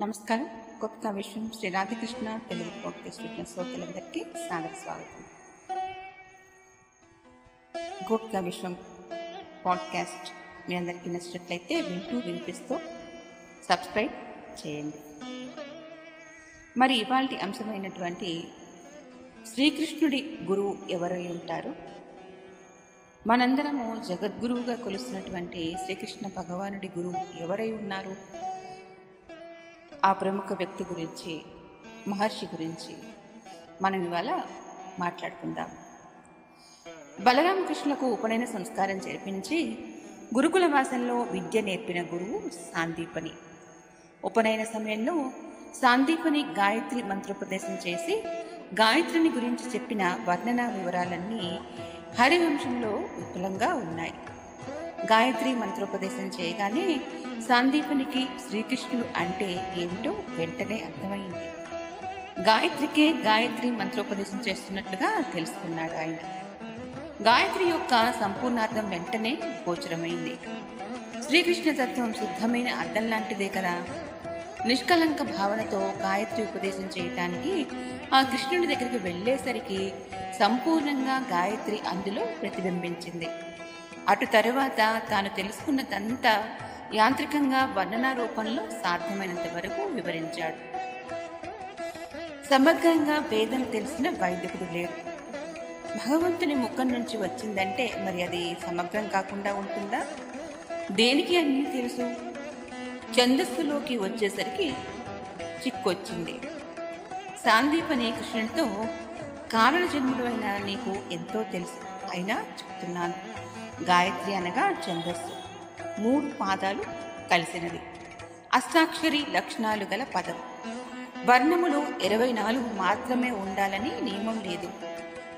నమస్కారం. కొత్త విషయం శ్రీ రాధకృష్ణ తెలుగు పాడ్కాస్ట్ విన్న శ్రోతలందరికీ సాదర స్వాగతం. గోప్త విషయం పాడ్కాస్ట్ మీ అందరికీ నచ్చినట్లయితే వింటూ వినిపిస్తూ సబ్స్క్రైబ్ చేయండి. మరి ఇవాళ అంశమైనటువంటి శ్రీకృష్ణుడి గురువు ఎవరై ఉంటారు? మనందరము జగద్గురువుగా కొలుస్తున్నటువంటి శ్రీకృష్ణ భగవానుడి గురువు ఎవరై ఉన్నారు? ఆ ప్రముఖ వ్యక్తి గురించి మహర్షి గురించి మనం ఇవాళ మాట్లాడుకుందాం. బలరామకృష్ణులకు ఉపనయన సంస్కారం జరిపించి గురుకుల వాసంలో విద్య నేర్పిన గురువు సాందీపని. ఉపనయన సమయంలో సాందీపని గాయత్రి మంత్రోపదేశం చేసి గాయత్రిని గురించి చెప్పిన వర్ణనా వివరాలన్నీ హరివంశంలో విపులంగా ఉన్నాయి. గాయత్రి మంత్రోపదేశం చేయగానే సాందీపునికి శ్రీకృష్ణుడు అంటే ఏమిటో వెంటనే అర్థమైంది. గాయత్రికే గాయత్రి మంత్రోపదేశం చేస్తున్నట్లుగా తెలుసుకున్నాడు ఆయన. గాయత్రి యొక్క సంపూర్ణార్థం వెంటనే గోచరమైంది. శ్రీకృష్ణ తత్వం శుద్ధమైన అర్థం లాంటిదే కదా. నిష్కలంక భావనతో గాయత్రి ఉపదేశం చేయటానికి ఆ కృష్ణుడి దగ్గరికి వెళ్ళేసరికి సంపూర్ణంగా గాయత్రి అందులో ప్రతిబింబించింది. అటు తరువాత తాను తెలుసుకున్నదంతా యాంత్రికంగా వర్ణనా రూపంలో సాధ్యమైనంత వరకు వివరించాడు. సమగ్రంగా వేదం తెలిసిన వైదికుడు లేడు. భగవంతుని ముఖం నుంచి వచ్చిందంటే మరి అది సమగ్రం కాకుండా ఉంటుందా? దేనికి అన్నీ తెలుసు? ఛందస్సులోకి వచ్చేసరికి చిక్కొచ్చింది. సాందీపని కృష్ణుడితో కారణ జన్ముడైన నీకు ఎంతో తెలుసు. అయినా చెప్తున్నాను. గాయత్రి అనగా ఛందస్సు. మూడు పాదాలు కలిసినవి. అష్టాక్షరి లక్షణాలు గల పదం. వర్ణములు ఇరవై నాలుగు మాత్రమే ఉండాలని నియమం లేదు.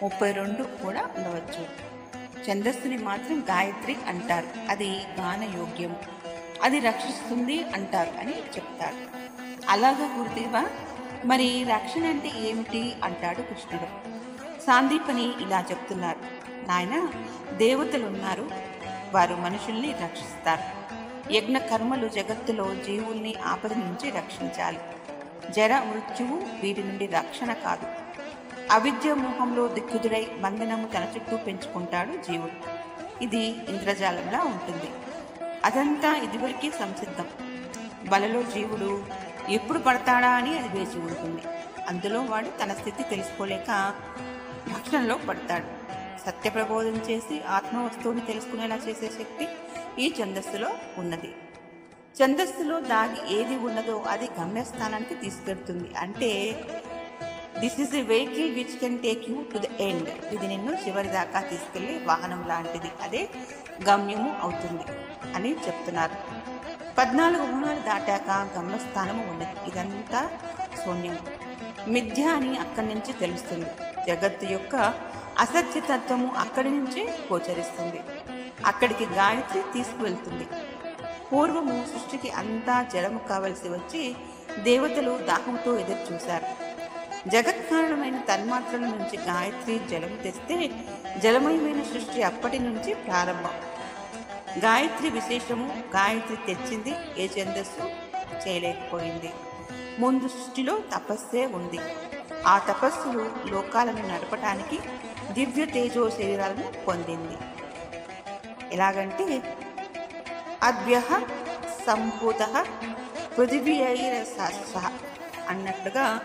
ముప్పై రెండు కూడా ఉండవచ్చు. ఛందస్సుని మాత్రం గాయత్రి అంటారు. అది గానయోగ్యం. అది రక్షిస్తుంది అంటారు అని చెప్తారు. అలాగా గురుదేవా మరి రక్షణ అంటే ఏమిటి అంటాడు కృష్ణుడు. సాందీపని ఇలా చెప్తున్నారు. నాయన దేవతలు ఉన్నారు. వారు మనుషుల్ని రక్షిస్తారు. యజ్ఞ కర్మలు జగత్తులో జీవుల్ని ఆపద నుంచి రక్షించాలి. జర మృత్యువు వీటి నుండి రక్షణ కాదు. అవిద్య మోహంలో దిక్కుదుడై బంధనము తన చుట్టూ పెంచుకుంటాడు జీవుడు. ఇది ఇంద్రజాలంలా ఉంటుంది. అదంతా ఇదివరకే సంసిద్ధం. బలలో జీవుడు ఎప్పుడు పడతాడా అని అది వేచి ఉంటుంది. అందులో వాడు తన స్థితి తెలుసుకోలేక భక్షణలో పడతాడు. సత్య ప్రబోధం చేసి ఆత్మవస్తువుని తెలుసుకునేలా చేసే శక్తి ఈ ఛందస్సులో ఉన్నది. ఛందస్సులో దాగి ఏది ఉన్నదో అది గమ్యస్థానానికి తీసుకెడుతుంది అంటే this is the vehicle which can take you to the end ఇది నిన్ను చివరి దాకా తీసుకెళ్ళే వాహనం లాంటిది. అదే గమ్యము అవుతుంది అని చెప్తున్నారు. పద్నాలుగు గుణాలు దాటాక గమ్యస్థానము ఉన్నది. ఇదంతా శూన్యం. మిథ్య అని అక్కడి నుంచి తెలుస్తుంది. జగత్తు యొక్క అసత్యతత్వము అక్కడి నుంచే గోచరిస్తుంది. అక్కడికి గాయత్రి తీసుకువెళ్తుంది. పూర్వము సృష్టికి అంతా జలము కావలసి వచ్చి దేవతలు దాహంతో ఎదురు చూశారు. జగత్కారణమైన తన్మాత్రల నుంచి గాయత్రి జలము తెస్తే జలమయమైన సృష్టి అప్పటి నుంచి ప్రారంభం. గాయత్రి విశేషము గాయత్రి తెచ్చింది ఏ ఛందస్సు? చేయలేకపోయింది. ముందు సృష్టిలో తపస్సే ఉంది. ఆ తపస్సులు లోకాలను నడపటానికి దివ్య తేజో శరీరాలను పొందింది. ఎలాగంటే అద్భ్య సంభూత పృథివీర సహ అన్నట్లుగా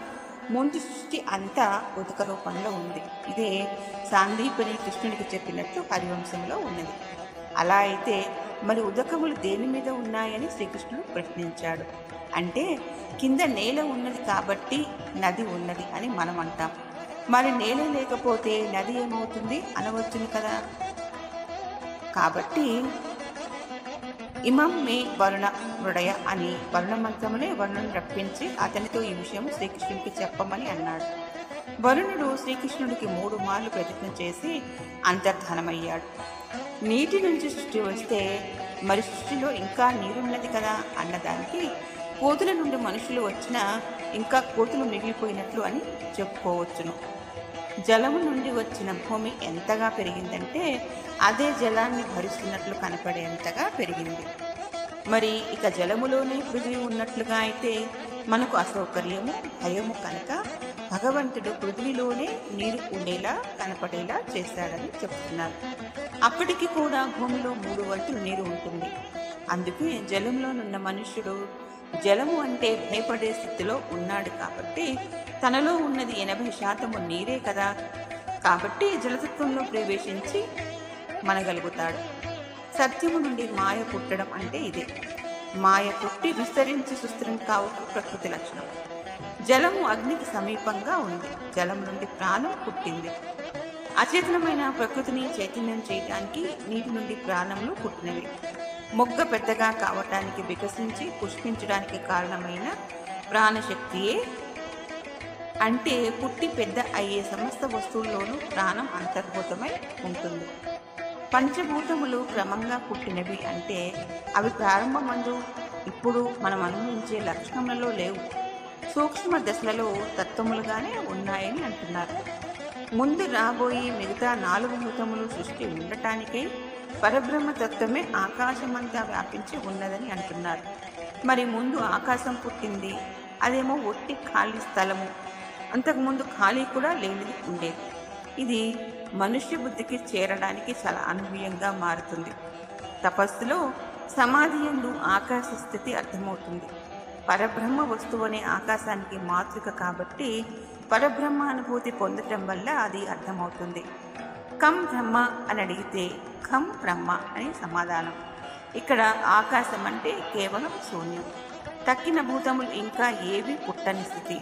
ముందు సృష్టి అంతా ఉదక రూపంలో ఉంది ఇదే సాందీపని కృష్ణుడికి చెప్పినట్టు హరివంశంలో ఉన్నది. అలా అయితే మరి ఉదకములు దేని మీద ఉన్నాయని శ్రీకృష్ణుడు ప్రశ్నించాడు. అంటే కింద నేల ఉన్నది కాబట్టి నది ఉన్నది అని మనం అంటాం మరి నేల లేకపోతే నది ఏమవుతుంది? అనవచ్చును కదా. కాబట్టి ఇమం మే వరుణ మృడయ అని వరుణ మంత్రములే వరుణను రప్పించి అతనితో ఈ విషయం శ్రీకృష్ణుడికి చెప్పమని అన్నాడు. వరుణుడు శ్రీకృష్ణుడికి మూడు మార్లు ప్రయత్నం చేసి అంతర్ధానమయ్యాడు. నీటి నుంచి సృష్టి వస్తే మరి సృష్టిలో ఇంకా నీరున్నది కదా అన్నదానికి కోతుల నుండి మనుషులు వచ్చినా ఇంకా కోతులు మిగిలిపోయినట్లు అని చెప్పుకోవచ్చును. జలము నుండి వచ్చిన భూమి ఎంతగా పెరిగిందంటే అదే జలాన్ని భరిస్తున్నట్లు కనపడేంతగా పెరిగింది. మరి ఇక జలములోనే పృథ్వీ ఉన్నట్లుగా అయితే మనకు అసౌకర్యము భయము కనుక భగవంతుడు పృథ్వీలోనే నీరు ఉండేలా కనపడేలా చేశాడని చెప్తున్నారు. అప్పటికి కూడా భూమిలో మూడు వంతులు నీరు ఉంటుంది. అందుకే జలంలోనున్న మనుష్యుడు జలము అంటే భయపడే స్థితిలో ఉన్నాడు కాబట్టి తనలో ఉన్నది ఎనభై శాతము నీరే కదా. కాబట్టి జలతత్వంలో ప్రవేశించి మనగలుగుతాడు. సత్యము నుండి మాయ పుట్టడం అంటే ఇదే. మాయ పుట్టి విస్తరించి సుస్థిరం కావటం ప్రకృతి లక్షణం. జలము అగ్నికి సమీపంగా ఉంది. జలం నుండి ప్రాణం పుట్టింది. అచేతనమైన ప్రకృతిని చైతన్యం చేయటానికి నీటి నుండి ప్రాణములు పుట్టినవి. మొగ్గ పెద్దగా కావటానికి వికసించి పుష్పించడానికి కారణమైన ప్రాణశక్తియే. అంటే పుట్టి పెద్ద అయ్యే సమస్త వస్తువుల్లోనూ ప్రాణం అంతర్భూతమై ఉంటుంది. పంచభూతములు క్రమంగా పుట్టినవి అంటే అవి ప్రారంభమందు ఇప్పుడు మనం అనుభవించే లక్షణములలో లేవు. సూక్ష్మ దశలలో తత్వములుగానే ఉన్నాయని అంటున్నారు. ముందు రాబోయే మిగతా నాలుగు భూతములు సృష్టి ఉండటానికై పరబ్రహ్మ తత్వమే ఆకాశమంతా వ్యాపించి ఉన్నదని అంటున్నారు. మరి ముందు ఆకాశం పుట్టింది అదేమో ఒట్టి ఖాళీ స్థలము. అంతకుముందు ఖాళీ కూడా లేనిది ఉండేది. ఇది మనుష్య బుద్ధికి చేరడానికి చాలా అనుభూయంగా మారుతుంది. తపస్సులో సమాధి ఎందు ఆకాశ స్థితి అర్థమవుతుంది. పరబ్రహ్మ వస్తువు అనే ఆకాశానికి మాతృక కాబట్టి పరబ్రహ్మ అనుభూతి పొందటం వల్ల అది అర్థమవుతుంది. కం బ్రహ్మ అని అడిగితే ఖం బ్రహ్మ అని సమాధానం. ఇక్కడ ఆకాశం అంటే కేవలం శూన్యం. తక్కిన భూతములు ఇంకా ఏవి పుట్టని స్థితి.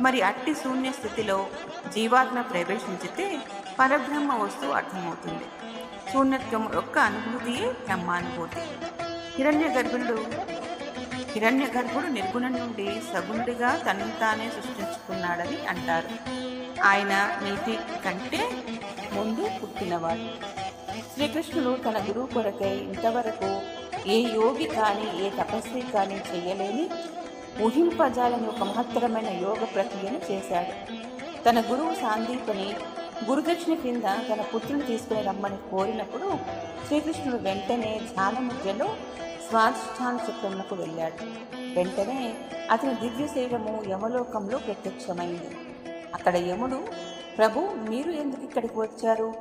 మరి అట్టి శూన్య స్థితిలో జీవాత్మ ప్రవేశించితే పరబ్రహ్మ వస్తువు అర్థమవుతుంది. శూన్యత్వం యొక్క అనుభూతియే బ్రహ్మానుభూతి. హిరణ్య గర్భుడు హిరణ్య గర్భుడు నిర్గుణ నుండి సగుణుడిగా తనంతానే తానే సృష్టించుకున్నాడని అంటారు. ఆయన నీటి కంటే ముందు పుట్టినవాడు. శ్రీకృష్ణుడు తన గురువు కొరకై ఇంతవరకు ఏ యోగి కానీ ఏ తపస్వి కానీ చేయలేని ఊహింపజాలని ఒక మహత్తరమైన యోగ ప్రక్రియను చేశాడు. తన గురువు సాందీపని గురుదక్షిణ కింద తన పుత్రుని తీసుకుని రమ్మని కోరినప్పుడు శ్రీకృష్ణుడు వెంటనే ధ్యానముద్రలో స్వాధిష్టాన చక్రమునకు వెళ్ళాడు. వెంటనే అతని దివ్య శరీరము యమలోకంలో ప్రత్యక్షమైంది. అక్కడ యముడు ప్రభు మీరు ఎందుకు ఇక్కడికి వచ్చారు?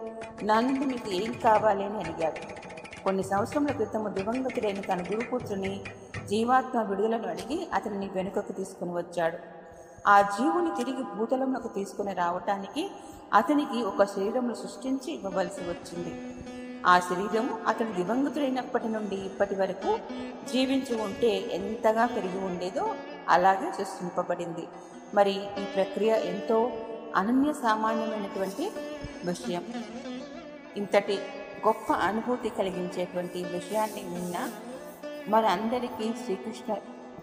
నా నుండి మీకు ఏం కావాలి? అని అడిగాడు. కొన్ని సంవత్సరముల క్రితము దివంగతుడైన తన గురుపుత్రుని జీవాత్మ విడుదలను అడిగి అతనిని వెనుకకు తీసుకుని వచ్చాడు. ఆ జీవుని తిరిగి భూతలంలోకి తీసుకుని రావటానికి అతనికి ఒక శరీరమును సృష్టించి ఇవ్వవలసి వచ్చింది. ఆ శరీరం అతను దివంగతుడైనప్పటి నుండి ఇప్పటి వరకు జీవించి ఉంటే ఎంతగా పెరిగి ఉండేదో అలాగే సృష్టింపబడింది. మరి ఈ ప్రక్రియ ఎంతో అనన్య సామాన్యమైనటువంటి విషయం. ఇంతటి గొప్ప అనుభూతి కలిగించేటువంటి విషయాన్ని విన్న మనందరికీ శ్రీకృష్ణ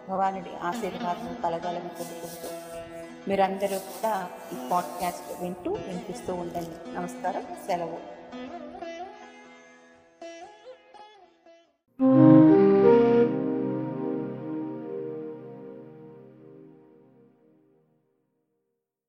భగవానుడి ఆశీర్వాదం కలగాలని కోరుకుంటూ మీరందరూ కూడా ఈ పాడ్కాస్ట్ వింటూ వినిపిస్తూ ఉండండి. నమస్కారం. సెలవు.